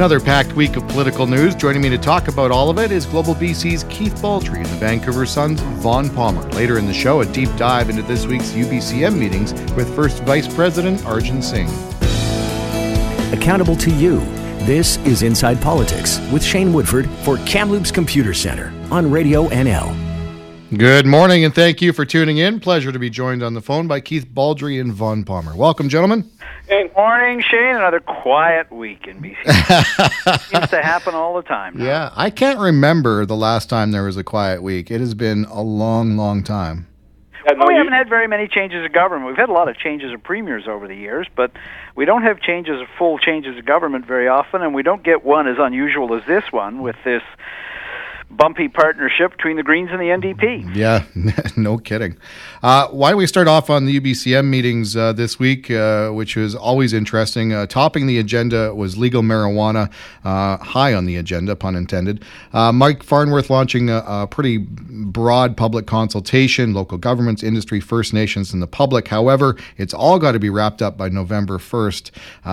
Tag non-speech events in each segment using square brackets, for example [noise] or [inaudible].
Another packed week of political news. Joining me to talk about all of it is Global BC's Keith Baldrey and the Vancouver Sun's Vaughn Palmer. Later in the show, a deep dive into this week's UBCM meetings with First Vice President Arjun Singh. Accountable to you. This is Inside Politics with Shane Woodford for Kamloops Computer Center on Radio NL. Good morning and thank you for tuning in. Pleasure to be joined on the phone by Keith Baldrey and Vaughn Palmer. Welcome, gentlemen. Good morning, Shane. Another quiet week in BC. [laughs] Seems to happen all the time. Now. Yeah, I can't remember the last time there was a quiet week. It has been a long, long time. Well, we haven't had very many changes of government. We've had a lot of changes of premiers over the years, but we don't have changes of full changes of government very often, and we don't get one as unusual as this one with this bumpy partnership between the Greens and the NDP. Yeah, [laughs] no kidding. Uh, why don't we start off on the UBCM meetings uh, this week, uh, which was always interesting. Uh, topping the agenda was legal marijuana, uh, high on the agenda, pun intended. Uh, Mike Farnworth launching a, a, pretty broad public consultation, local governments, industry, First Nations, and the public. However, it's all got to be wrapped up by November 1st.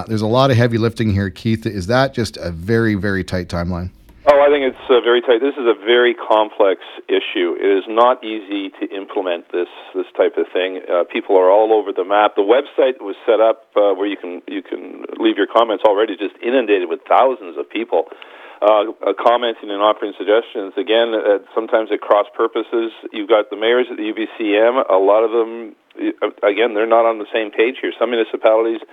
there's a lot of heavy lifting here, Keith. Is that just a very, very tight timeline? Oh, I think it's uh, very tight. This is a very complex issue. It is not easy to implement this this type of thing. Uh, people are all over the map. The website was set up uh, where you can you can leave your comments already, just inundated with thousands of people uh, commenting and offering suggestions. Again, uh, sometimes at cross purposes. You've got the mayors at the UBCM. A lot of them, uh, again, they're not on the same page here. Some municipalities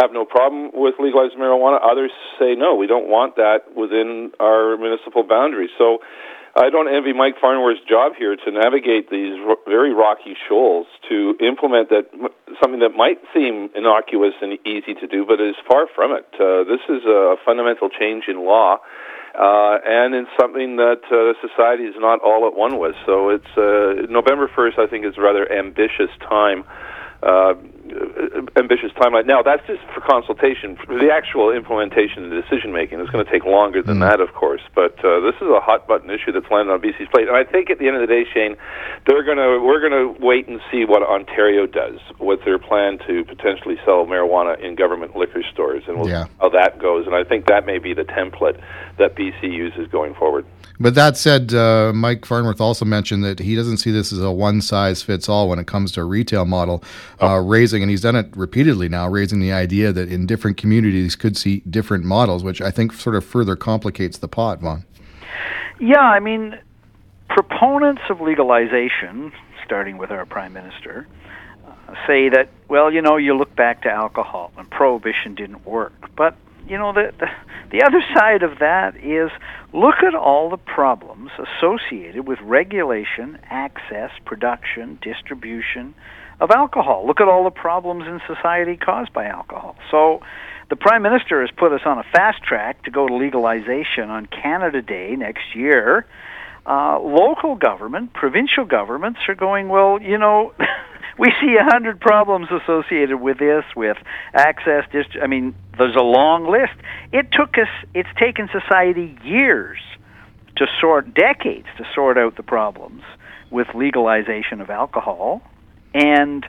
have no problem with legalized marijuana. Others say no, we don't want that within our municipal boundaries. So I don't envy Mike Farnworth's job here to navigate these very rocky shoals to implement that something that might seem innocuous and easy to do, but is far from it. Uh, this is a fundamental change in law. Uh, and in something that uh, society is not all at one with. So it's uh, November 1st, I think, is a rather ambitious time uh, ambitious timeline. Now, that's just for consultation. For the actual implementation and decision making is going to take longer than mm. that, of course. But uh, this is a hot button issue that's landed on BC's plate. And I think at the end of the day, Shane, they're going to we're going to wait and see what Ontario does with their plan to potentially sell marijuana in government liquor stores, and we'll yeah. see how that goes. And I think that may be the template that BC uses going forward. But that said, uh, Mike Farnworth also mentioned that he doesn't see this as a one size fits all when it comes to a retail model. Uh, oh. And he's done it repeatedly now, raising the idea that in different communities could see different models, which I think sort of further complicates the pot, Vaughn. Yeah, I mean, proponents of legalization, starting with our prime minister, uh, say that, well, you know, you look back to alcohol and prohibition didn't work. But, you know, the, the, the other [laughs] side of that is Look at all the problems associated with regulation, access, production, distribution of alcohol. Look at all the problems in society caused by alcohol. So, the Prime Minister has put us on a fast track to go to legalization on Canada Day next year. Uh, local government, provincial governments are going, well, you know. [laughs] we see a hundred problems associated with this, with access. Dist- I mean, there's a long list. It took us. It's taken society years to sort, decades to sort out the problems with legalization of alcohol, and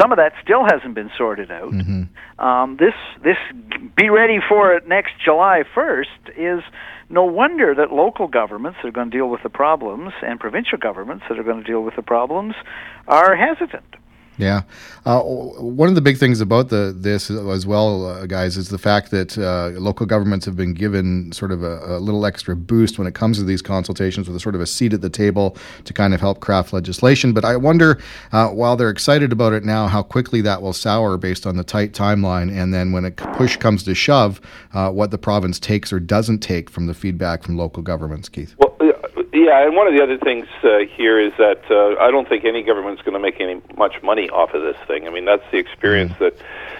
some of that still hasn't been sorted out. Mm-hmm. Um, this this be ready for it next July first is no wonder that local governments that are going to deal with the problems and provincial governments that are going to deal with the problems are hesitant. Yeah, uh, one of the big things about the this as well, uh, guys, is the fact that uh, local governments have been given sort of a, a, little extra boost when it comes to these consultations, with a sort of a seat at the table to kind of help craft legislation. But I wonder, uh, while they're excited about it now, how quickly that will sour based on the tight timeline, and then when a push comes to shove, uh, what the province takes or doesn't take from the feedback from local governments, Keith. Well, yeah, and one of the other things uh, here is that uh, I don't think any government's going to make any much money off of this thing. I mean, that's the experience mm. that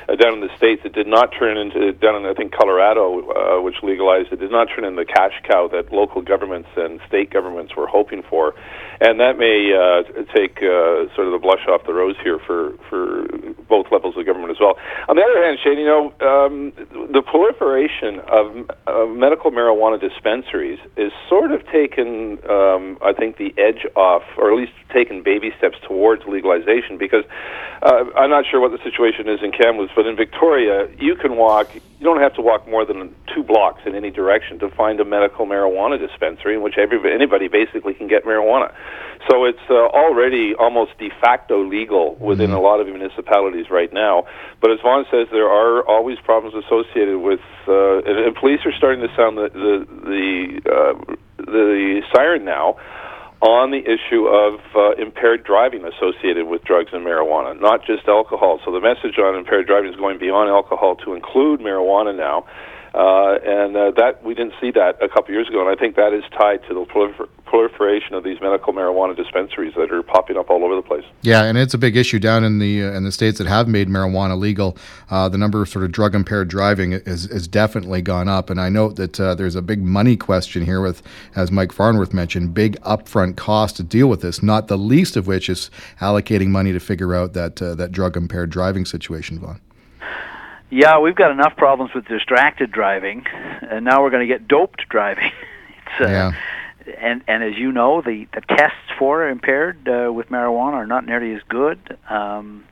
uh, down in the states it did not turn into down in I think Colorado, uh, which legalized it, did not turn into the cash cow that local governments and state governments were hoping for, and that may uh, take uh, sort of the blush off the rose here for for both levels of government as well. On the other hand, Shane, you know, um, the proliferation of, of medical marijuana dispensaries is sort of taken um, I think, the edge off, or at least taken baby steps towards legalization. Because uh, I'm not sure what the situation is in Kamloops but in Victoria, you can walk. You don't have to walk more than two blocks in any direction to find a medical marijuana dispensary in which everybody, anybody basically can get marijuana. So it's uh, already almost de facto legal within mm-hmm. a lot of municipalities right now. But as Vaughn says, there are always problems associated with, uh, and, and police are starting to sound the the the, uh, the siren now on the issue of uh, impaired driving associated with drugs and marijuana, not just alcohol. So the message on impaired driving is going beyond alcohol to include marijuana now. Uh, and uh, that we didn't see that a couple years ago, and I think that is tied to the prolifer- proliferation of these medical marijuana dispensaries that are popping up all over the place. Yeah, and it's a big issue down in the uh, in the states that have made marijuana legal. Uh, the number of sort of drug impaired driving is has definitely gone up, and I note that uh, there's a big money question here with, as Mike Farnworth mentioned, big upfront cost to deal with this. Not the least of which is allocating money to figure out that uh, that drug impaired driving situation, Vaughn. Yeah, we've got enough problems with distracted driving, and now we're going to get doped driving. [laughs] it's, uh, yeah. And and as you know, the the tests for impaired uh, with marijuana are not nearly as good. Um,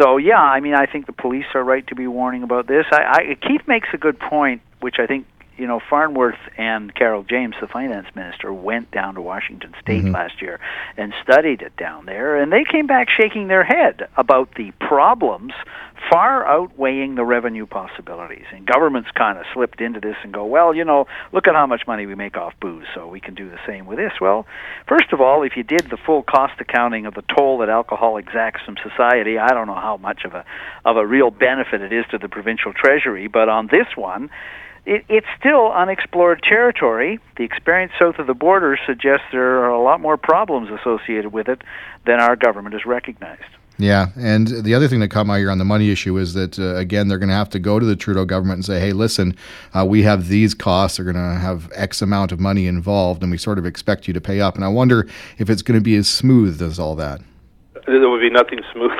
so yeah, I mean, I think the police are right to be warning about this. I, I Keith makes a good point, which I think you know, Farnworth and Carole James, the finance minister, went down to Washington State mm-hmm. last year and studied it down there, and they came back shaking their head about the problems far outweighing the revenue possibilities. And governments kind of slipped into this and go, well, you know, look at how much money we make off booze, so we can do the same with this. Well, first of all, if you did the full cost accounting of the toll that alcohol exacts from society, I don't know how much of a of a real benefit it is to the provincial treasury, but on this one, it, it's still unexplored territory. The experience south of the border suggests there are a lot more problems associated with it than our government has recognized. Yeah, and the other thing that caught my ear on the money issue is that uh, again they're going to have to go to the Trudeau government and say, "Hey, listen, uh, we have these costs. They're going to have X amount of money involved, and we sort of expect you to pay up." And I wonder if it's going to be as smooth as all that. There would be nothing smooth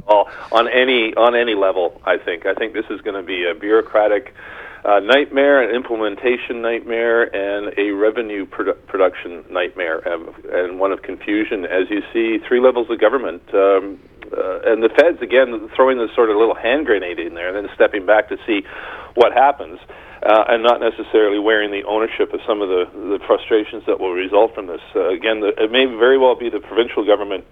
[laughs] all on any on any level. I think. I think this is going to be a bureaucratic uh, nightmare, an implementation nightmare, and a revenue produ- production nightmare, um, and one of confusion. As you see, three levels of government, um, uh, and the feds again throwing this sort of little hand grenade in there, and then stepping back to see what happens. Uh, and not necessarily wearing the ownership of some of the, the frustrations that will result from this. Uh, again, the, it may very well be the provincial government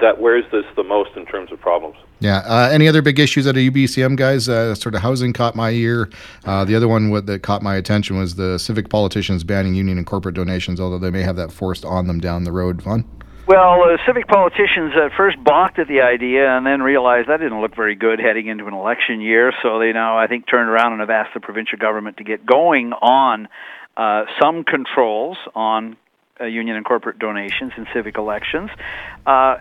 that wears this the most in terms of problems. Yeah. Uh, any other big issues at a UBCM, guys? Uh, sort of housing caught my ear. Uh, the other one that caught my attention was the civic politicians banning union and corporate donations, although they may have that forced on them down the road. Fun. Well, uh, civic politicians at first balked at the idea and then realized that didn't look very good heading into an election year. So they now, I think, turned around and have asked the provincial government to get going on uh, some controls on uh, union and corporate donations in civic elections. Uh,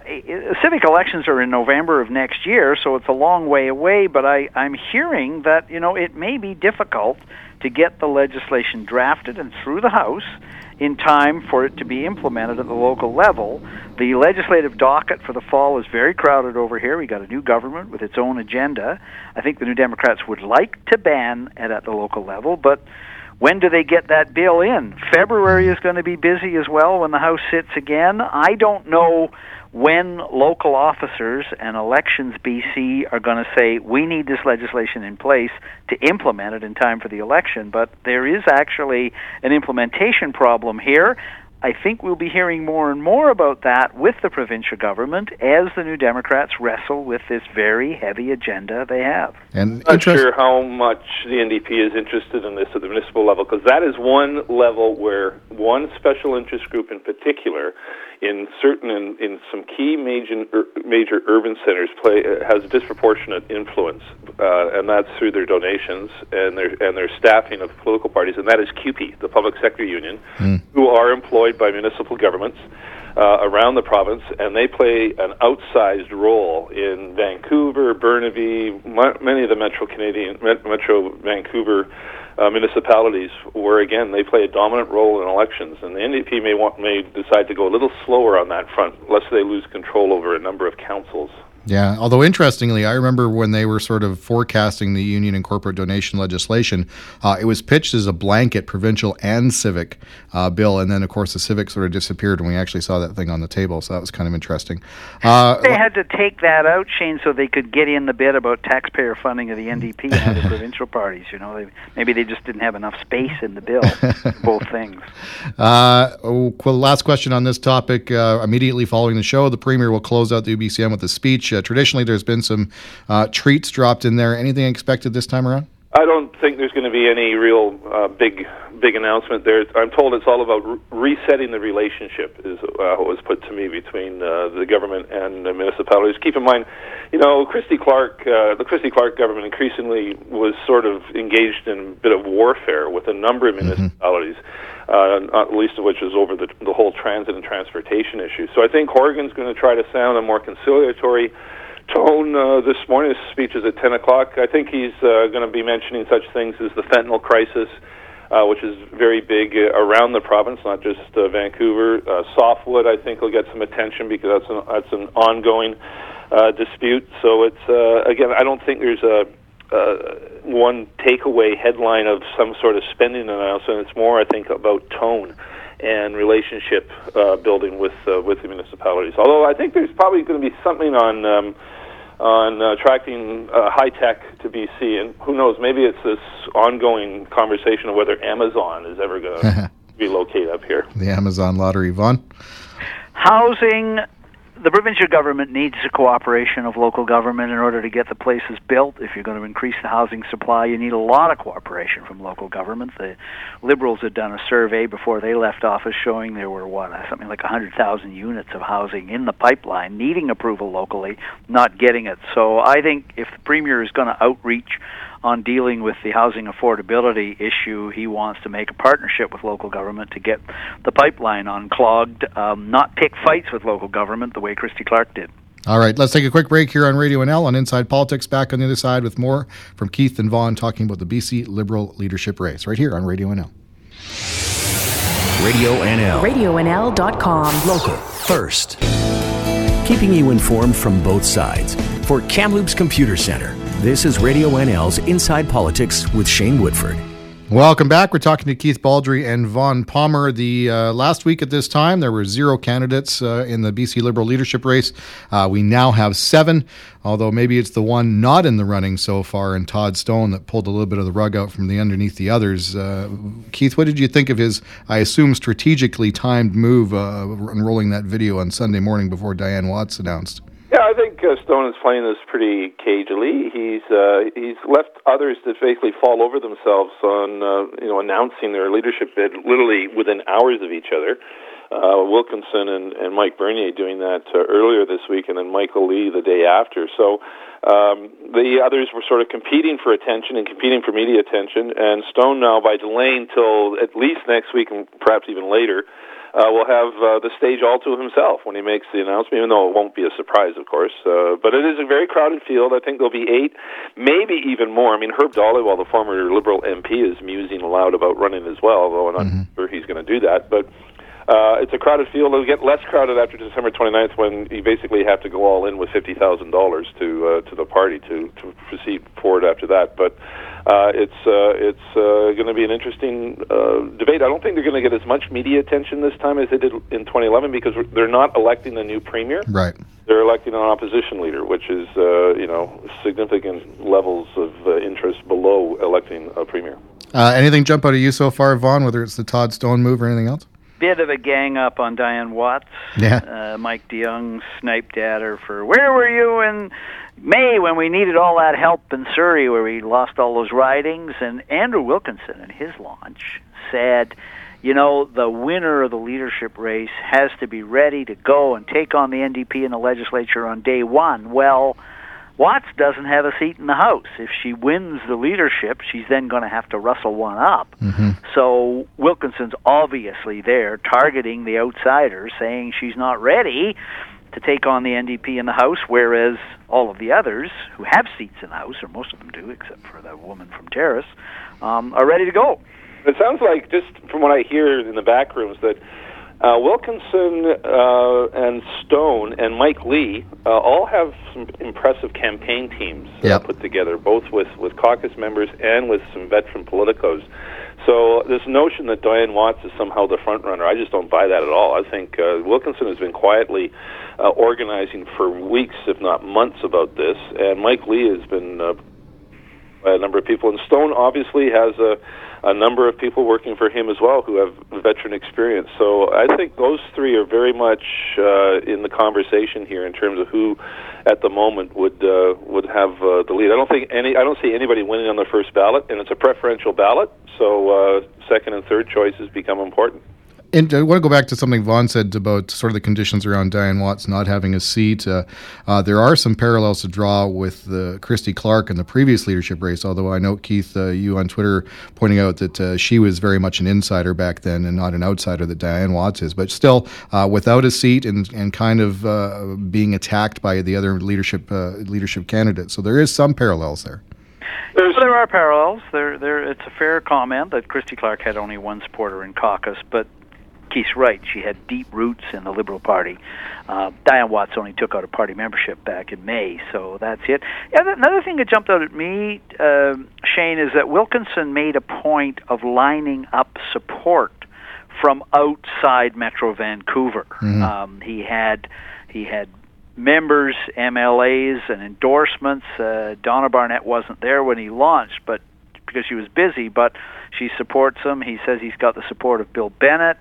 civic elections are in November of next year, so it's a long way away. But I, I'm hearing that you know it may be difficult to get the legislation drafted and through the House in time for it to be implemented at the local level. The legislative docket for the fall is very crowded over here. We got a new government with its own agenda. I think the New Democrats would like to ban it at the local level, but when do they get that bill in? February is going to be busy as well when the House sits again. I don't know when local officers and Elections BC are going to say, we need this legislation in place to implement it in time for the election. But there is actually an implementation problem here. I think we'll be hearing more and more about that with the provincial government as the New Democrats wrestle with this very heavy agenda they have. And I'm not sure how much the NDP is interested in this at the municipal level because that is one level where one special interest group in particular in certain in, in some key major major urban centers play has disproportionate influence, uh, and that's through their donations and their and their staffing of political parties, and that is CUPE the Public Sector Union, mm. who are employed by municipal governments. Uh, around the province, and they play an outsized role in Vancouver, Burnaby, many of the Metro Canadian, Metro Vancouver uh, municipalities where again they play a dominant role in elections, and the NDP may want may decide to go a little slower on that front, lest they lose control over a number of councils Yeah, although interestingly, I remember when they were sort of forecasting the union and corporate donation legislation, uh, it was pitched as a blanket provincial and civic uh, bill, and then of course the civic sort of disappeared when we actually saw that thing on the table. So that was kind of interesting. Uh, they had to take that out, Shane, so they could get in the bit about taxpayer funding of the NDP and the [laughs] provincial parties. You know, they, maybe they just didn't have enough space in the bill. [laughs] both things. Uh, oh, well, last question on this topic. Uh, immediately following the show, the premier will close out the UBCM with a speech. Traditionally, there's been some uh, treats dropped in there. Anything expected this time around? I don't think there's going to be any real uh, big big announcement there. I'm told it's all about re- resetting the relationship, is uh, what was put to me between uh, the government and the municipalities. Keep in mind, you know, Christy Clark, uh, the Christy Clark government increasingly was sort of engaged in a bit of warfare with a number of mm-hmm. municipalities. Mm-hmm. Uh, not least of which is over the, the whole transit and transportation issue. So I think Horgan's going to try to sound a more conciliatory tone uh, this morning. His speech is at 10 o'clock. I think he's uh, going to be mentioning such things as the fentanyl crisis, uh, which is very big uh, around the province, not just uh, Vancouver. Uh, softwood, I think, will get some attention because that's an, that's an ongoing uh, dispute. So it's uh, again, I don't think there's a uh, one takeaway headline of some sort of spending announcement. It's more, I think, about tone and relationship uh, building with uh, with the municipalities. Although I think there's probably going to be something on um, on uh, attracting uh, high tech to BC, and who knows? Maybe it's this ongoing conversation of whether Amazon is ever going [laughs] to relocate up here. The Amazon lottery, Vaughn. Housing the provincial government needs the cooperation of local government in order to get the places built. If you're going to increase the housing supply, you need a lot of cooperation from local government. The Liberals had done a survey before they left office showing there were what something like 100,000 units of housing in the pipeline needing approval locally, not getting it. So I think if the premier is going to outreach on dealing with the housing affordability issue, he wants to make a partnership with local government to get the pipeline unclogged, um, not pick fights with local government the way Christy Clark did. All right, let's take a quick break here on Radio NL on Inside Politics. Back on the other side with more from Keith and Vaughn talking about the BC Liberal leadership race right here on Radio NL. Radio NL. RadioNL.com. Local first. Keeping you informed from both sides. For Kamloops Computer Center this is Radio NL's Inside Politics with Shane Woodford. Welcome back. We're talking to Keith Baldrey and Vaughn Palmer. The uh, last week at this time, there were zero candidates uh, in the BC Liberal leadership race. Uh, we now have seven, although maybe it's the one not in the running so far, and Todd Stone that pulled a little bit of the rug out from the underneath the others. Uh, Keith, what did you think of his, I assume, strategically timed move uh, unrolling that video on Sunday morning before Dianne Watts announced? Yeah, I think uh, Stone is playing this pretty cagily. He's uh, he's left others to basically fall over themselves on uh, you know announcing their leadership bid literally within hours of each other. Uh, Wilkinson and, and Mike Bernier doing that uh, earlier this week, and then Michael Lee the day after. So um, the others were sort of competing for attention and competing for media attention. And Stone now, by delaying till at least next week and perhaps even later, will have uh, the stage all to himself when he makes the announcement, even though it won't be a surprise, of course. Uh, but it is a very crowded field. I think there'll be eight, maybe even more. I mean, Herb Dhaliwal, the former Liberal MP, is musing aloud about running as well, although I'm not mm-hmm. sure he's going to do that. But uh, it's a crowded field. It'll get less crowded after December 29th when you basically have to go all in with $50,000 to uh, to the party to, to proceed forward after that. But uh, it's uh, it's uh, going to be an interesting uh, debate. I don't think they're going to get as much media attention this time as they did in 2011 because they're not electing a new premier. Right. They're electing an opposition leader, which is uh, you know significant levels of uh, interest below electing a premier. Uh, anything jump out of you so far, Vaughn? Whether it's the Todd Stone move or anything else? Bit of a gang up on Dianne Watts. Yeah. Uh, Mike de Jong sniped at her for where were you in May when we needed all that help in Surrey where we lost all those ridings? And Andrew Wilkinson in his launch said, you know, the winner of the leadership race has to be ready to go and take on the NDP in the legislature on day one. Well, Watts doesn't have a seat in the House. If she wins the leadership, she's then going to have to rustle one up. Mm-hmm. So Wilkinson's obviously there targeting the outsiders, saying she's not ready to take on the NDP in the House, whereas all of the others who have seats in the House, or most of them do, except for the woman from Terrace, um, are ready to go. It sounds like, just from what I hear in the back rooms, that Uh, Wilkinson uh, and Stone and Mike Lee uh, all have some impressive campaign teams Yep. put together, both with, with caucus members and with some veteran politicos. So this notion that Dianne Watts is somehow the front runner, I just don't buy that at all. I think uh, Wilkinson has been quietly uh, organizing for weeks, if not months, about this, and Mike Lee has been uh, by a number of people. And Stone obviously has a, a number of people working for him as well who have veteran experience. So I think those three are very much uh, in the conversation here in terms of who, at the moment, would uh, would have uh, the lead. I don't think any. I don't see anybody winning on the first ballot, and it's a preferential ballot. So uh, second and third choices become important. And I want to go back to something Vaughn said about sort of the conditions around Dianne Watts not having a seat. Uh, uh, there are some parallels to draw with uh, Christy Clark in the previous leadership race, although I note, Keith, uh, you on Twitter pointing out that uh, she was very much an insider back then and not an outsider that Dianne Watts is. But still, uh, without a seat and, and kind of uh, being attacked by the other leadership uh, leadership candidates. So there is some parallels there. Well, there are parallels. There, there. It's a fair comment that Christy Clark had only one supporter in caucus, but Keith's right. She had deep roots in the Liberal Party. Uh, Dianne Watts only took out a party membership back in May, so that's it. Yeah, another thing that jumped out at me, um Shane, is that Wilkinson made a point of lining up support from outside Metro Vancouver. Um, he had he had members, MLAs, and endorsements. Uh, Donna Barnett wasn't there when he launched, but because she was busy, but she supports him. He says he's got the support of Bill Bennett.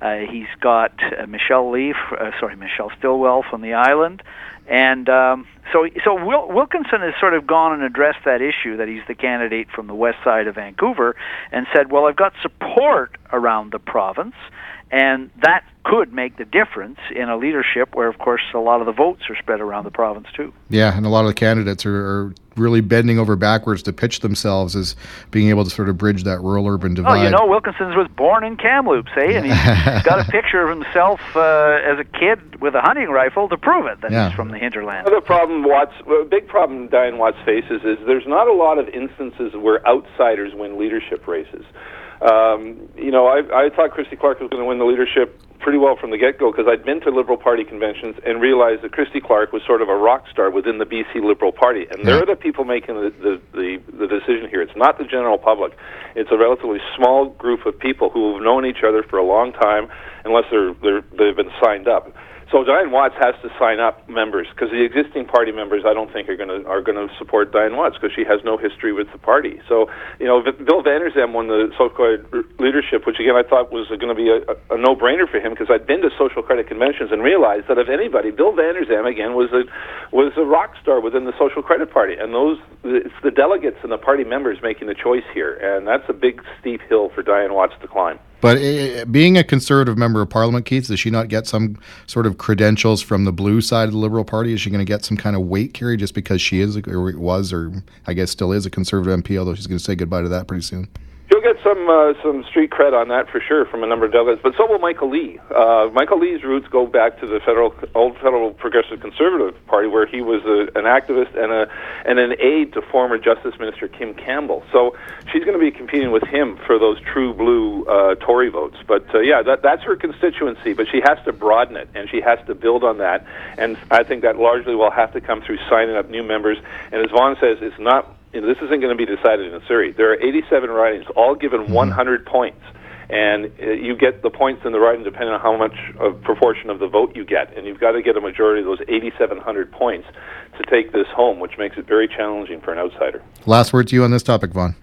Uh, he's got uh, Michelle Leaf, uh, sorry, Michelle Stilwell from the island, and um, so so Wil- Wilkinson has sort of gone and addressed that issue that he's the candidate from the west side of Vancouver, and said, well, I've got support around the province. And that could make the difference in a leadership where, of course, a lot of the votes are spread around the province, too. Yeah, and a lot of the candidates are, are really bending over backwards to pitch themselves as being able to sort of bridge that rural urban divide. Oh, you know, Wilkinson was born in Kamloops, eh? And he's [laughs] got a picture of himself uh, as a kid with a hunting rifle to prove it that Yeah. he's from the hinterland. Another problem Watts, well, a big problem Dianne Watts faces is there's not a lot of instances where outsiders win leadership races. Um, you know, I, I thought Christy Clark was going to win the leadership pretty well from the get-go because I'd been to Liberal Party conventions and realized that Christy Clark was sort of a rock star within the BC Liberal Party, and they're the people making the, the, the, the decision here. It's not the general public. It's a relatively small group of people who have known each other for a long time, unless they're, they're they've been signed up. So Dianne Watts has to sign up members because the existing party members I don't think are going to are going to support Dianne Watts because she has no history with the party. So you know, Bill Vander Zalm won the r- leadership, which again I thought was going to be a, a no brainer for him because I'd been to social credit conventions and realized that of anybody, Bill Vander Zalm again was a was a rock star within the social credit party, and those it's the delegates and the party members making the choice here, and that's a big steep hill for Dianne Watts to climb. But uh, being a conservative member of parliament, Keith, does she not get some sort of credentials from the blue side of the Liberal Party? Is she going to get some kind of weight carry just because she is, or was, or I guess still is a conservative MP, although she's going to say goodbye to that pretty soon? He'll get some uh, some street cred on that for sure from a number of delegates, but so will Michael Lee. Uh, Michael Lee's roots go back to the federal old federal Progressive Conservative Party, where he was a, an activist and a and an aide to former Justice Minister Kim Campbell. So she's going to be competing with him for those true blue uh, Tory votes. But uh, yeah, that, that's her constituency, but she has to broaden it and she has to build on that. And I think that largely will have to come through signing up new members. And as Vaughn says, it's not you know, this isn't going to be decided in a Surrey. There are 87 ridings, all given 100 points, and uh, you get the points in the riding depending on how much of proportion of the vote you get, and you've got to get a majority of those 8,700 points to take this home, which makes it very challenging for an outsider. Last word to you on this topic, Vaughn.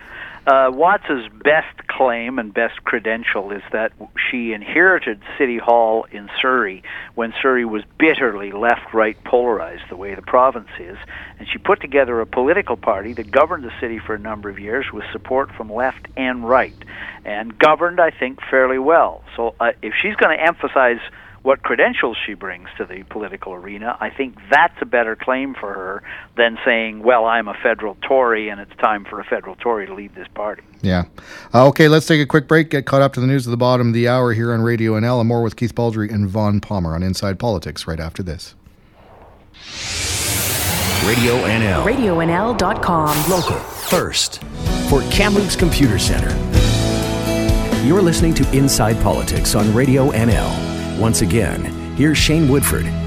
Uh, Watts's best claim and best credential is that she inherited City Hall in Surrey when Surrey was bitterly left-right polarized, the way the province is, and she put together a political party that governed the city for a number of years with support from left and right, and governed, I think, fairly well. So, uh, if she's going to emphasize what credentials she brings to the political arena, I think that's a better claim for her than saying, well, I'm a federal Tory and it's time for a federal Tory to lead this party. Yeah. Uh, okay, let's take a quick break, get caught up to the news at the bottom of the hour here on Radio NL, and more with Keith Baldrey and Vaughn Palmer on Inside Politics right after this. Radio NL. RadioNL.com. Local. First. For Kamloops Computer Center. You're listening to Inside Politics on Radio NL. Once again, here's Shane Woodford.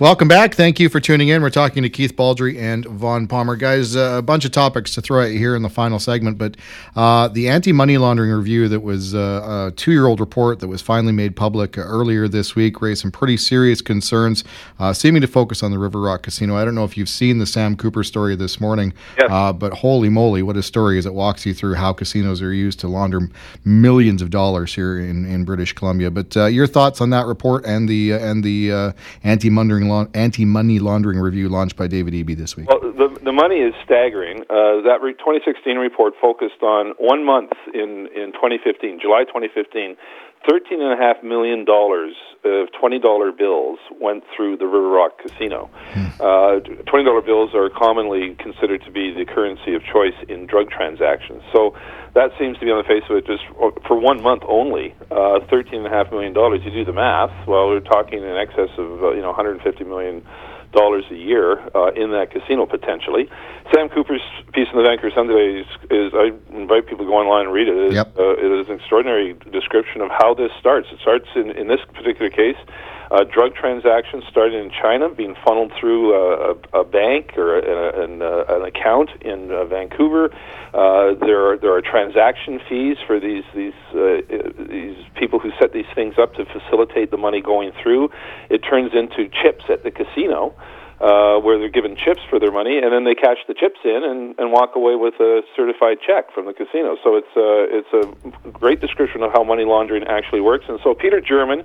Welcome back. Thank you for tuning in. We're talking to Keith Baldrey and Vaughn Palmer. Guys, uh, a bunch of topics to throw at you here in the final segment, but uh, the anti money laundering review that was uh, a two year old report that was finally made public earlier this week raised some pretty serious concerns, uh, seeming to focus on the River Rock Casino. I don't know if you've seen the Sam Cooper story this morning, yes. Uh, but holy moly, what a story as it walks you through how casinos are used to launder millions of dollars here in, in British Columbia. But uh, your thoughts on that report and the, and the anti money anti-money laundering review launched by David Eby this week? Well, the, the money is staggering. Uh, that re- 2016 report focused on one month in, in 2015, July 2015. $13.5 million of $20 bills went through the River Rock Casino. Hmm. Uh, $20 bills are commonly considered to be the currency of choice in drug transactions. So that seems to be on the face of it just for one month only. Uh, $13.5 million. You do the math, well, we're talking in excess of uh, you know $150 million a year uh, in that casino potentially. Sam Cooper's piece in the Vancouver Sun today is, is I invite people to go online and read it. It, yep. uh, it is an extraordinary description of how this starts. It starts in, in this particular case uh, drug transactions started in China, being funneled through a, a, a bank or a, an, uh, an account in uh, Vancouver. Uh, there are there are transaction fees for these these uh, these people who set these things up to facilitate the money going through. It turns into chips at the casino uh, where they're given chips for their money, and then they cash the chips in and, and walk away with a certified check from the casino. So it's a, uh, it's a great description of how money laundering actually works. And so Peter German,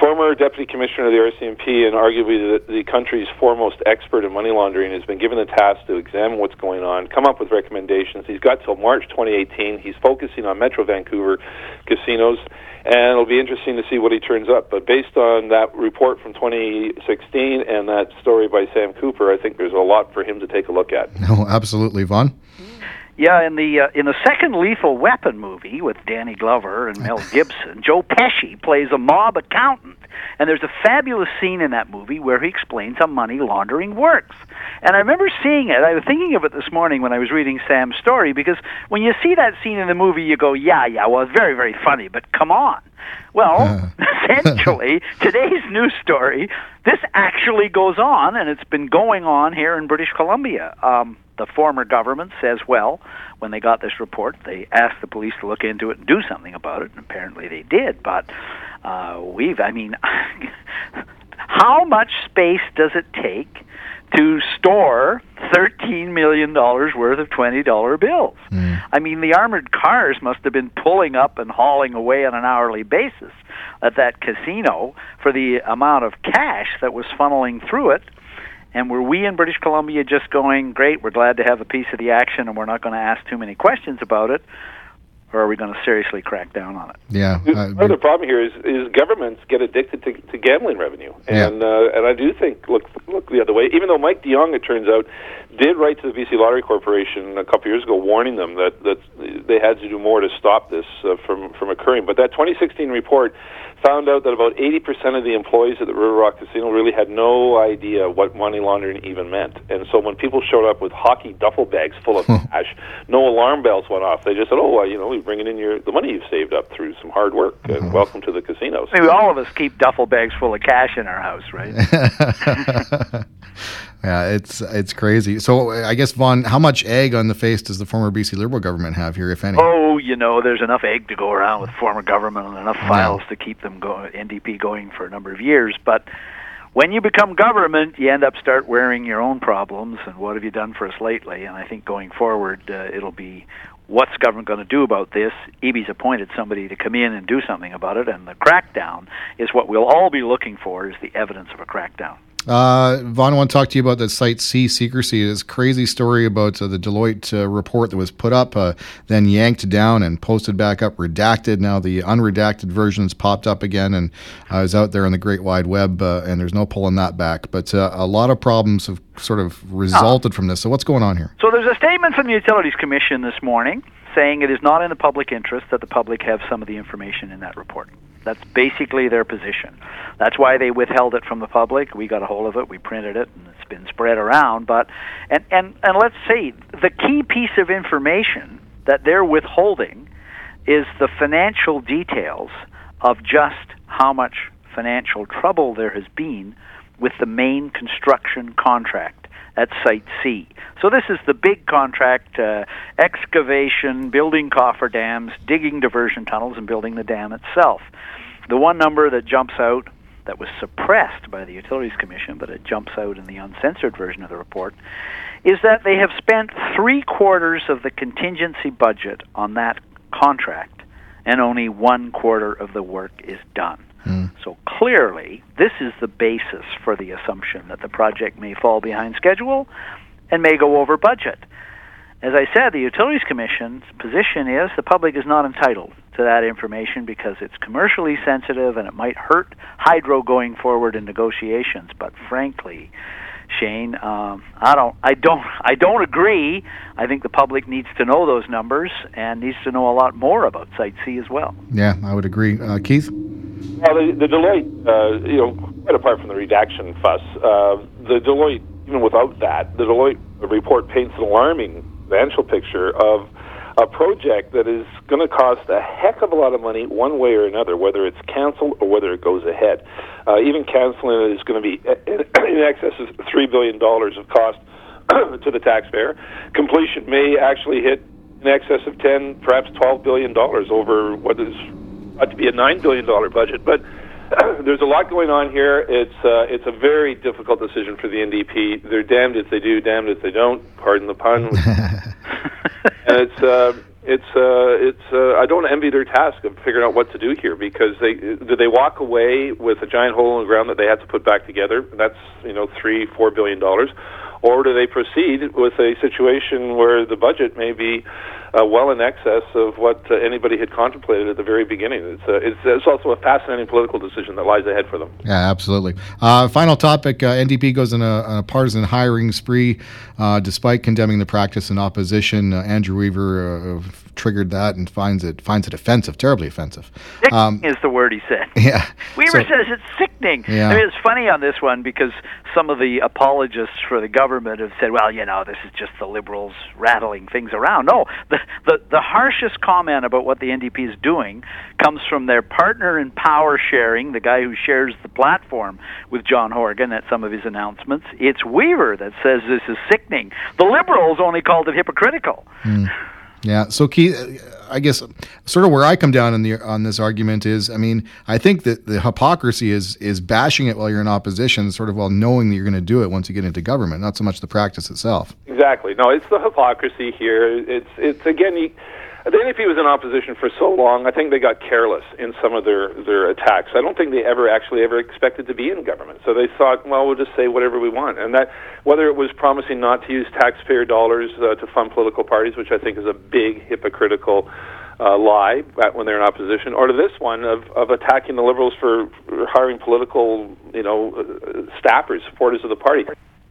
former deputy commissioner of the RCMP and arguably the, the country's foremost expert in money laundering, has been given the task to examine what's going on, come up with recommendations. He's got till March 2018. He's focusing on Metro Vancouver casinos and it'll be interesting to see what he turns up. But based on that report from 2016 and that story by Sam Cooper, I think there's a lot for him to take a look at. [laughs] No, absolutely, Vaughn. Yeah, in the uh, in the second Lethal Weapon movie with Danny Glover and Mel [laughs] Gibson, Joe Pesci plays a mob accountant, and there's a fabulous scene in that movie where he explains how money laundering works. And I remember seeing it. I was thinking of it this morning when I was reading Sam's story because when you see that scene in the movie, you go, "Yeah, yeah, well, it's very, very funny, but come on." Well, [laughs] essentially, [laughs] today's news story, this actually goes on, and it's been going on here in British Columbia. Um, the former government says, well, when they got this report, they asked the police to look into it and do something about it, and apparently they did. But uh, we've, I mean, [laughs] how much space does it take to store $13 million worth of $20 bills. Mm. I mean, the armored cars must have been pulling up and hauling away on an hourly basis at that casino for the amount of cash that was funneling through it. And were we in British Columbia just going, great, we're glad to have a piece of the action and we're not going to ask too many questions about it? or are we going to seriously crack down on it? Yeah. Uh, Part of the problem here is, is governments get addicted to, to gambling revenue, and yeah. uh, and I do think look look the other way. Even though Mike de Jong, it turns out, did write to the BC Lottery Corporation a couple years ago, warning them that that they had to do more to stop this uh, from from occurring. But that 2016 report found out that about 80% of the employees at the River Rock Casino really had no idea what money laundering even meant. And so when people showed up with hockey duffel bags full of [laughs] cash, no alarm bells went off. They just said, "Oh, well, you know, we're bringing in your the money you've saved up through some hard work, and mm-hmm. welcome to the casinos." Maybe all of us keep duffel bags full of cash in our house, right? [laughs] [laughs] Yeah, it's it's crazy. So I guess Vaughn, how much egg on the face does the former BC Liberal government have here, if any? Oh, you know, there's enough egg to go around with former government and enough files yeah. to keep them going, NDP going for a number of years. But when you become government, you end up start wearing your own problems and what have you done for us lately? And I think going forward, uh, it'll be what's government going to do about this? Eby's appointed somebody to come in and do something about it, and the crackdown is what we'll all be looking for: is the evidence of a crackdown. Uh, Vaughn, I want to talk to you about the Site C secrecy. This crazy story about uh, the Deloitte uh, report that was put up, uh, then yanked down and posted back up, redacted. Now the unredacted version's popped up again and uh, is out there on the Great Wide Web, uh, and there's no pulling that back. But uh, a lot of problems have sort of resulted from this. So what's going on here? So there's a statement from the Utilities Commission this morning saying it is not in the public interest that the public have some of the information in that report. That's basically their position. That's why they withheld it from the public. We got a hold of it, we printed it, and it's been spread around. But and and and let's see, the key piece of information that they're withholding is the financial details of just how much financial trouble there has been with the main construction contract at Site C. So this is the big contract uh, excavation, building coffer dams, digging diversion tunnels, and building the dam itself. The one number that jumps out that was suppressed by the Utilities Commission, but it jumps out in the uncensored version of the report, is that they have spent three quarters of the contingency budget on that contract, and only one quarter of the work is done. So clearly, this is the basis for the assumption that the project may fall behind schedule and may go over budget. As I said, the Utilities Commission's position is the public is not entitled to that information because it's commercially sensitive and it might hurt hydro going forward in negotiations. But frankly, Shane, um, I don't, I don't, I don't agree. I think the public needs to know those numbers and needs to know a lot more about Site C as well. Yeah, I would agree, uh, Keith. Well, the, the Deloitte, uh, you know, quite apart from the redaction fuss, uh, the Deloitte, even without that, the Deloitte report paints an alarming financial picture of a project that is going to cost a heck of a lot of money one way or another, whether it's canceled or whether it goes ahead. Uh, even canceling it is going to be [coughs] in excess of $3 billion of cost [coughs] to the taxpayer. Completion may actually hit in excess of 10, perhaps $12 billion over what is ought to be a $9 billion budget. But [clears throat] there's a lot going on here. It's uh, it's a very difficult decision for the NDP. They're damned if they do, damned if they don't. Pardon the pun. [laughs] and it's uh, it's uh, it's uh, I don't envy their task of figuring out what to do here because they do they walk away with a giant hole in the ground that they have to put back together. That's you know three four billion dollars, or do they proceed with a situation where the budget may be uh, well in excess of what uh, anybody had contemplated at the very beginning. It's, uh, it's, it's, also a fascinating political decision that lies ahead for them. Yeah, absolutely. Uh, final topic uh, NDP goes on a, a, partisan hiring spree uh, despite condemning the practice in opposition. Andrew Weaver triggered that and finds it finds it offensive, terribly offensive. Sickening um, is the word he said. [laughs] Yeah. Weaver so, says it's sickening. Yeah. I mean, it's funny on this one because some of the apologists for the government have said, well, you know, this is just the Liberals rattling things around. No, the, the, the harshest comment about what the NDP is doing comes from their partner in power sharing, the guy who shares the platform with John Horgan at some of his announcements. It's Weaver that says this is sickening. The Liberals only called it hypocritical. Mm. Yeah. So, Keith, I guess sort of where I come down on the on this argument is, I mean, I think that the hypocrisy is is bashing it while you're in opposition, sort of while knowing that you're going to do it once you get into government, not so much the practice itself. Exactly. No, it's the hypocrisy here. It's it's again. You, the NDP was in opposition for so long. I think they got careless in some of their their attacks. I don't think they ever actually ever expected to be in government. So they thought, well, we'll just say whatever we want, and that whether it was promising not to use taxpayer dollars uh, to fund political parties, which I think is a big hypocritical uh, lie when they're in opposition, or to this one of, of attacking the Liberals for hiring political, you know, uh, staffers, supporters of the party.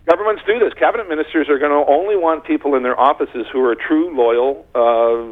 Governments do this. Cabinet ministers are going to only want people in their offices who are true, loyal uh,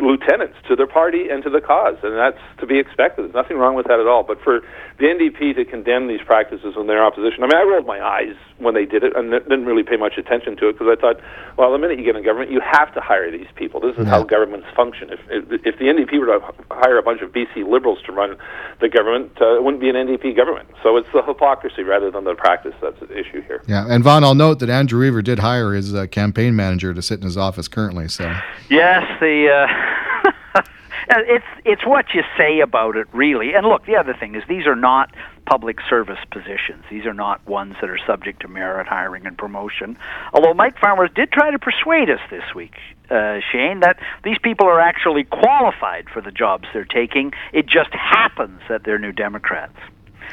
lieutenants to their party and to the cause, and that's to be expected. There's nothing wrong with that at all. But for the NDP to condemn these practices when they're opposition, I mean, I rolled my eyes when they did it and didn't really pay much attention to it because I thought, well, the minute you get in government, you have to hire these people. This is how governments function. If, if if the NDP were to hire a bunch of BC Liberals to run the government, uh, it wouldn't be an NDP government. So it's the hypocrisy rather than the practice that's at issue here. Yeah, and Vaughn, I'll note that Andrew Weaver did hire his uh, campaign manager to sit in his office currently. So yes, the. Uh, [laughs] it's it's what you say about it, really. And look, the other thing is these are not public service positions. These are not ones that are subject to merit hiring and promotion. Although Mike Farnworth did try to persuade us this week, uh, Shane, that these people are actually qualified for the jobs they're taking. It just happens that they're New Democrats.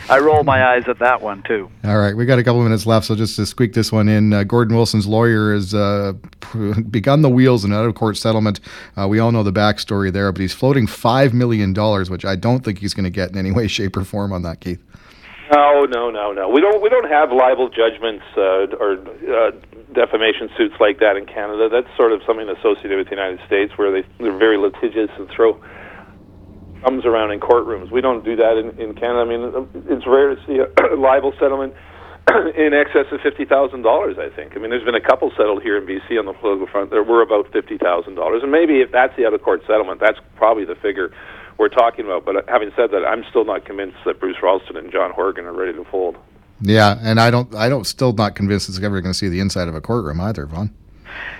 I roll my eyes at that one too. All right, we got a couple minutes left, so just to squeak this one in, uh, Gordon Wilson's lawyer has uh, [laughs] begun the wheels in an out-of-court settlement. Uh, we all know the backstory there, but he's floating five million dollars, which I don't think he's going to get in any way, shape, or form on that, Keith. No, no, no, no. We don't. We don't have libel judgments uh, or uh, defamation suits like that in Canada. That's sort of something associated with the United States, where they they're very litigious and throw thumbs around in courtrooms. We don't do that in, in Canada. I mean, it's rare to see a [clears throat] libel settlement [clears throat] in excess of fifty thousand dollars. I think. I mean, there's been a couple settled here in BC on the political front. There were about fifty thousand dollars, and maybe if that's the out of court settlement, that's probably the figure we're talking about. But uh, having said that, I'm still not convinced that Bruce Ralston and John Horgan are ready to fold. Yeah, and I don't, I don't, still not convinced it's ever going to see the inside of a courtroom either, Vaughn.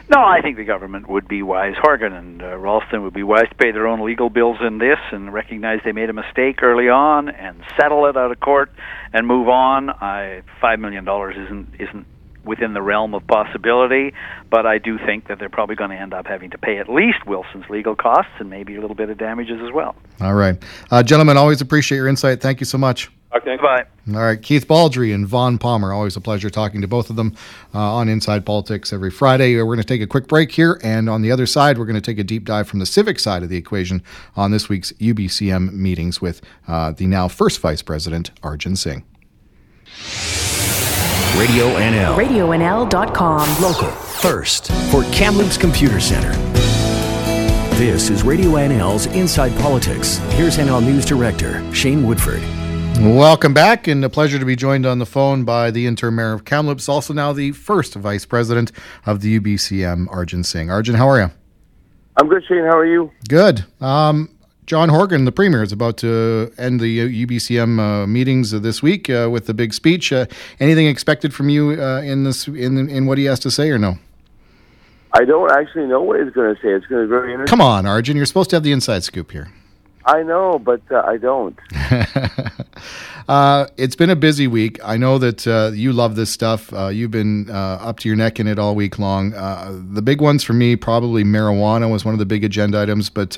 No, I think the government would be wise. Horgan and uh, Ralston would be wise to pay their own legal bills in this and recognize they made a mistake early on and settle it out of court and move on. I, Five million dollars isn't isn't within the realm of possibility, but I do think that they're probably going to end up having to pay at least Wilson's legal costs and maybe a little bit of damages as well. All right, uh, gentlemen, always appreciate your insight. Thank you so much. Okay. Bye. All right, Keith Baldrey and Vaughn Palmer. Always a pleasure talking to both of them uh, on Inside Politics every Friday. We're going to take a quick break here, and on the other side, we're going to take a deep dive from the civic side of the equation on this week's UBCM meetings with uh, the now first Vice President Arjun Singh. Radio NL. RadioNL.com. Local. First. For Kamloops Computer Center. This is Radio NL's Inside Politics. Here's NL News Director Shane Woodford. Welcome back, and a pleasure to be joined on the phone by the interim mayor of Kamloops, also now the first vice president of the UBCM, Arjun Singh. Arjun, how are you? I'm good, Shane. How are you? Good. Um, John Horgan, the premier, is about to end the UBCM uh, meetings this week uh, with the big speech. Uh, anything expected from you uh, in this in in what he has to say, or no? I don't actually know what he's going to say. It's going to be very interesting. Come on, Arjun, you're supposed to have the inside scoop here. I know, but uh, I don't. [laughs] uh, it's been a busy week. I know that uh, you love this stuff. Uh, you've been uh, up to your neck in it all week long. Uh, the big ones for me, probably marijuana was one of the big agenda items. But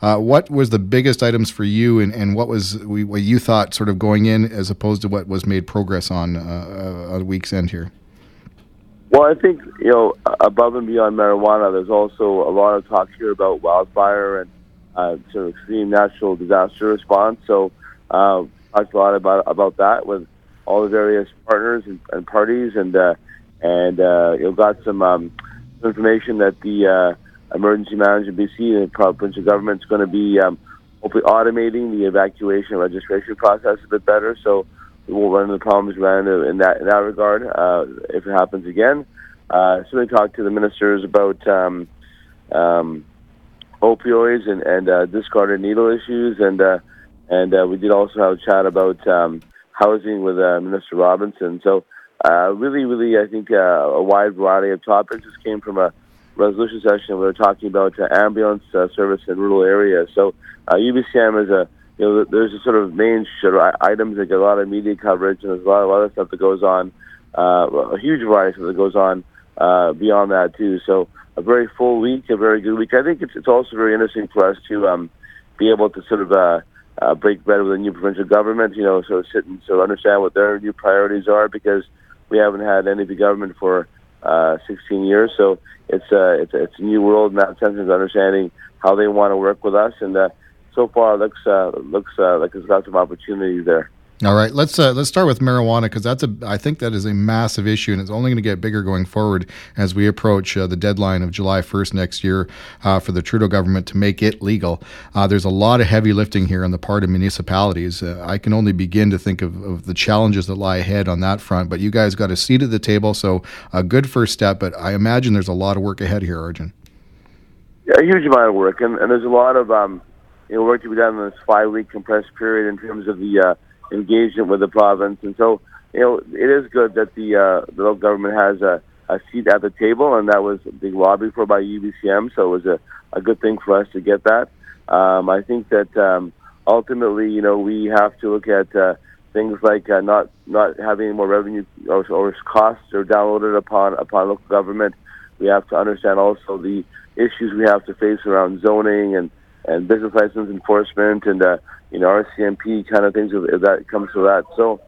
what was the biggest items for you, and, and what was what you thought sort of going in, as opposed to what was made progress on a week's end here? Well, I think you know, above and beyond marijuana, there's also a lot of talk here about wildfire and sort of extreme natural disaster response. So uh, talked a lot about about that with all the various partners and, and parties, and uh, and uh, you know got some um, information that the uh, emergency management BC and provincial government is going to be um, hopefully automating the evacuation registration process a bit better. So we won't run into problems we into in that in that regard uh, if it happens again. Uh, certainly talked to the ministers about. Um, um, opioids and, and uh, discarded needle issues, and uh, and uh, we did also have a chat about um, housing with uh, Minister Robinson. So uh, really, really, I think uh, a wide variety of topics. This came from a resolution session. We were talking about uh, ambulance uh, service in rural areas. So UBCM is a you know there's a sort of main items that get a lot of media coverage, and there's a lot of other stuff that goes on. A huge variety that goes on beyond that too. So a very full week, a very good week. I think it's it's also very interesting for us to um, be able to sort of uh, break bread with the new provincial government. You know, so of sit and of understand what their new priorities are because we haven't had any of the government for uh, 16 years. So it's uh, it's it's a new world in that sense of understanding how they want to work with us. And uh, so far, it looks uh, looks uh, like it's got some opportunities there. All right, let's uh, let's start with marijuana because that's a I think that is a massive issue and it's only going to get bigger going forward as we approach uh, the deadline of July 1st next year uh, for the Trudeau government to make it legal. Uh, there's a lot of heavy lifting here on the part of municipalities. Uh, I can only begin to think of, of, the challenges that lie ahead on that front. But you guys got a seat at the table, so a good first step. But I imagine there's a lot of work ahead here, Arjun. Yeah, a huge amount of work, and, and there's a lot of um, you know work to be done in this five week compressed period in terms of the uh, engagement with the province. And so, you know, it is good that the, uh, the local government has a, a seat at the table, and that was a big lobby for by UBCM. So it was a, a good thing for us to get that. Um, I think that um, ultimately, you know, we have to look at uh, things like uh, not not having more revenue or, or costs are downloaded upon upon local government. We have to understand also the issues we have to face around zoning and and business license enforcement and uh, you know RCMP kind of things if that comes to that. So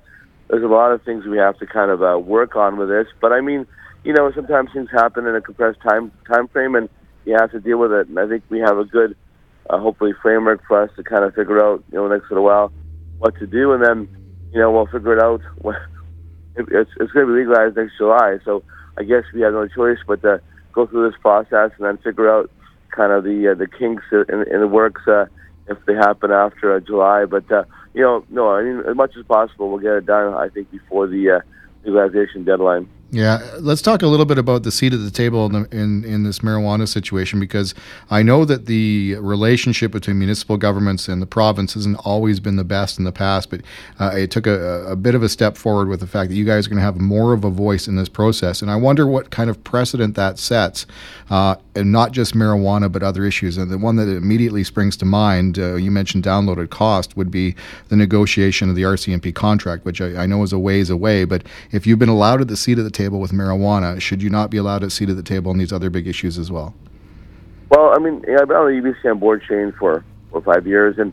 there's a lot of things we have to kind of uh, work on with this. But I mean, you know, sometimes things happen in a compressed time time frame, and you have to deal with it. And I think we have a good, uh, hopefully, framework for us to kind of figure out, you know, next little while what to do, and then you know we'll figure it out. [laughs] It's it's going to be legalized next July, so I guess we have no choice but to go through this process and then figure out kind of the uh, the kinks in, in the works uh, if they happen after uh, July. But uh, you know, no, I mean, as much as possible, we'll get it done. I think before the uh, legalization deadline. Yeah, let's talk a little bit about the seat at the table in, the, in, in this marijuana situation because I know that the relationship between municipal governments and the province hasn't always been the best in the past, but uh, it took a, a, bit of a step forward with the fact that you guys are going to have more of a voice in this process, and I wonder what kind of precedent that sets, uh, and not just marijuana but other issues. And the one that immediately springs to mind, uh, you mentioned downloaded cost, would be the negotiation of the RCMP contract, which I, I know is a ways away, but if you've been allowed at the seat at the table with marijuana, should you not be allowed a seat at the table on these other big issues as well? Well, I mean, I've been on the UBCM board Shane for for five years, and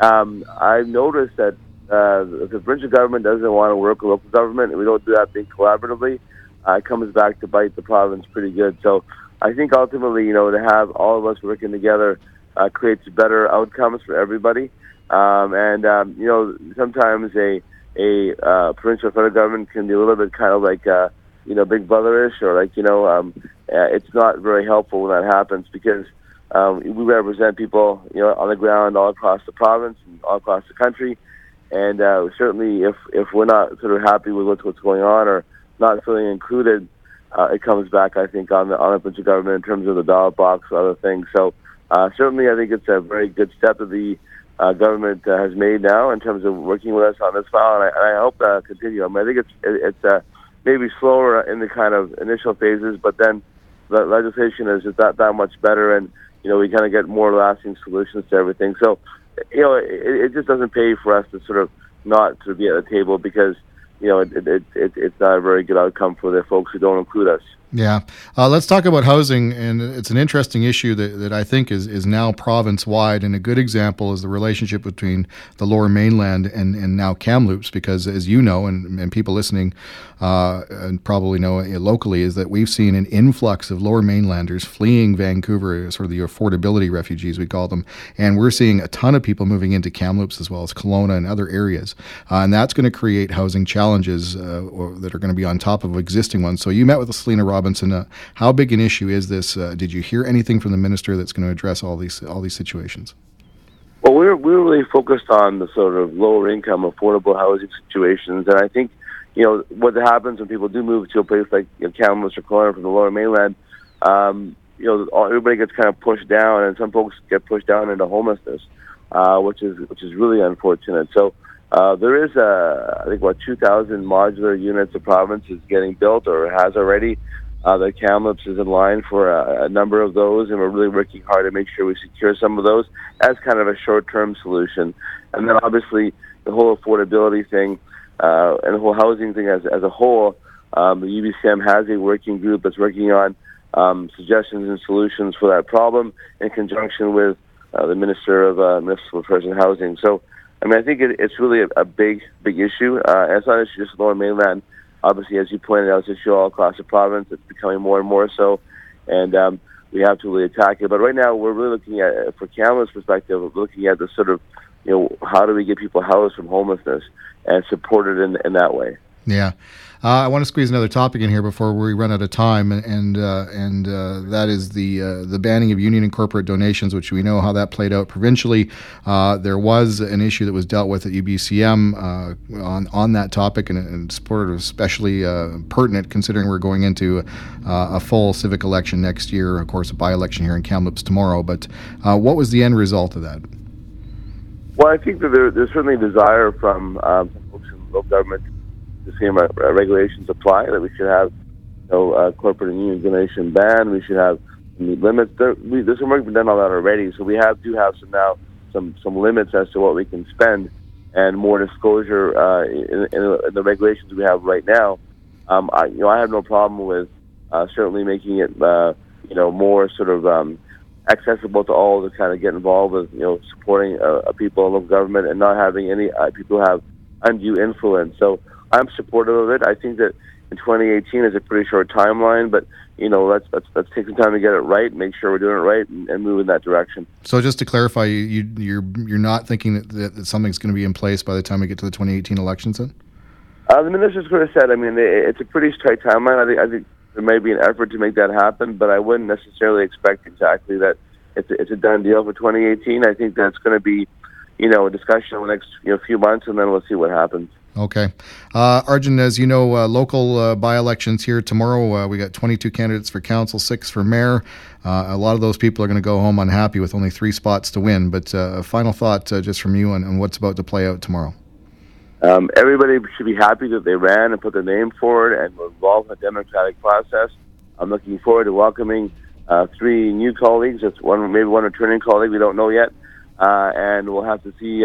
um, I've noticed that uh, if the provincial government doesn't want to work with local government, and we don't do that thing collaboratively, uh, it comes back to bite the province pretty good. So I think ultimately, you know, to have all of us working together uh, creates better outcomes for everybody. Um, and um, you know, sometimes a a uh, provincial federal government can be a little bit kind of like uh, you know big brotherish or like you know um, uh, it's not very helpful when that happens because um, we represent people you know on the ground all across the province and all across the country, and uh, certainly if if we're not sort of happy with what's what's going on or not feeling included, uh, it comes back I think on the on the provincial government in terms of the ballot box or other things. So uh, certainly I think it's a very good step that the uh, government uh, has made now in terms of working with us on this file, and I, and I hope uh, continue. I mean, I think it's it's uh, maybe slower in the kind of initial phases, but then the legislation is just that that much better, and you know we kind of get more lasting solutions to everything. So, you know, it, it just doesn't pay for us to sort of not to be at the table because you know it, it, it, it's not a very good outcome for the folks who don't include us. Yeah. Uh, let's talk about housing. And it's an interesting issue that, that I think is, is now province wide. And a good example is the relationship between the lower mainland and, and now Kamloops, because as you know, and, and people listening uh, and probably know locally, is that we've seen an influx of lower mainlanders fleeing Vancouver, sort of the affordability refugees, we call them. And we're seeing a ton of people moving into Kamloops as well as Kelowna and other areas. Uh, and that's going to create housing challenges uh, that are going to be on top of existing ones. So you met with Selina Robbins Robinson. Uh, how big an issue is this? Uh, did you hear anything from the minister that's going to address all these all these situations? Well, we're we're really focused on the sort of lower income, affordable housing situations, and I think you know what happens when people do move to a place like you know, Kamloops or Kelowna from the lower mainland. Um, you know, everybody gets kind of pushed down, and some folks get pushed down into homelessness, uh, which is which is really unfortunate. So. Uh, there is, uh, I think, what 2,000 modular units the province is getting built or has already. Uh, the Kamloops is in line for a, a number of those, and we're really working hard to make sure we secure some of those as kind of a short-term solution. And then obviously the whole affordability thing uh, and the whole housing thing as, as a whole, um, the UBCM has a working group that's working on um, suggestions and solutions for that problem in conjunction with uh, the Minister of uh, Municipal Housing. So, I mean, I think it, it's really a, a big, big issue. Uh, it's not just Lower Mainland obviously, as you pointed out, it's an issue all across the province. It's becoming more and more so, and um, we have to really attack it. But right now, we're really looking at, for Kamloops' perspective, looking at the sort of, you know, how do we get people housed from homelessness and supported in in that way. Yeah. Uh, I want to squeeze another topic in here before we run out of time, and uh, and uh, that is the uh, the banning of union and corporate donations, which we know how that played out provincially. Uh, there was an issue that was dealt with at UBCM uh, on on that topic, and, and supported especially pertinent considering we're going into a full civic election next year. Of course, a by-election here in Kamloops tomorrow. But what was the end result of that? Well, I think that there, there's certainly a desire from folks in local government the same uh, regulations apply. That we should have, you know, uh, corporate and union donation ban. We should have limits. There, we, there's some work been done on that already. So we have do have some now some some limits as to what we can spend and more disclosure uh, in, in, the regulations we have right now. Um, I, you know, I have no problem with uh, certainly making it, uh, you know, more sort of um, accessible to all to kind of get involved with, you know, supporting uh, people in local government and not having any uh, people have undue influence. So I'm supportive of it. I think that in 2018 is a pretty short timeline, but you know, let's let's let's take some time to get it right, make sure we're doing it right, and, and move in that direction. So, just to clarify, you, you you're you're not thinking that, that, that something's going to be in place by the time we get to the 2018 elections, then? Uh, the minister's sort of said. I mean, it, it's a pretty tight timeline. I think I think there may be an effort to make that happen, but I wouldn't necessarily expect exactly that it's a, it's a done deal for 2018. I think that's going to be, you know, a discussion over the next you know few months, and then we'll see what happens. Okay. Uh, Arjun, as you know, uh, local uh, by elections here tomorrow. Uh, we got 22 candidates for council, six for mayor. Uh, a lot of those people are going to go home unhappy with only three spots to win. But uh, a final thought just from you on, on, what's about to play out tomorrow. Um, everybody should be happy that they ran and put their name forward and were involved in the democratic process. I'm looking forward to welcoming three new colleagues. It's one, maybe one returning colleague. We don't know yet, and we'll have to see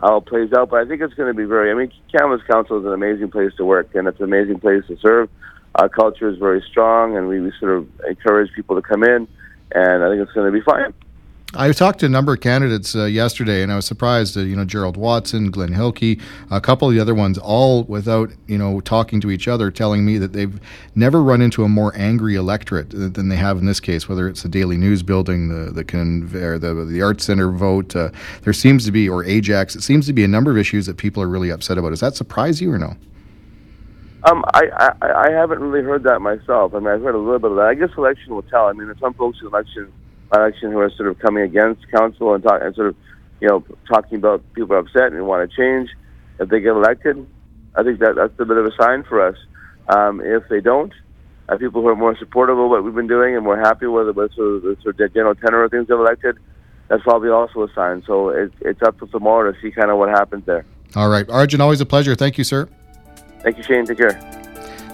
how it plays out. But I think it's going to be very. I mean, Kamloops Council is an amazing place to work, and it's an amazing place to serve. Our culture is very strong, and we, we sort of encourage people to come in, and I think it's going to be fine. I talked to a number of candidates uh, yesterday, and I was surprised. Uh, you know, Gerald Watson, Glenn Hilke, a couple of the other ones, all without you know talking to each other, telling me that they've never run into a more angry electorate than they have in this case. Whether it's the Daily News building, the the the the Arts Center vote, uh, there seems to be, or Ajax, it seems to be a number of issues that people are really upset about. Does that surprise you or no? Um, I, I I haven't really heard that myself. I mean, I've heard a little bit of that. I guess election will tell. I mean, some folks election election who are sort of coming against council and, talk, and sort of, you know, talking about people are upset and want to change. If they get elected, I think that that's a bit of a sign for us. Um, if they don't, uh, people who are more supportive of what we've been doing and more happy with, with sort of the sort of general tenor of things they've elected, that's probably also a sign. So it, it's up to tomorrow to see kind of what happens there. All right. Arjun, always a pleasure. Thank you, sir. Thank you, Shane. Take care.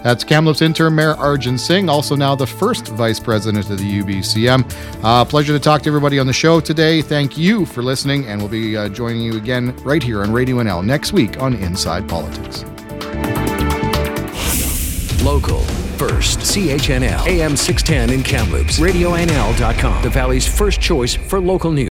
That's Kamloops interim mayor Arjun Singh, also now the first vice president of the UBCM. Uh, pleasure to talk to everybody on the show today. Thank you for listening, and we'll be uh, joining you again right here on Radio NL next week on Inside Politics. Local. First, CHNL, AM 610 in Kamloops, RadioNL.com, the Valley's first choice for local news.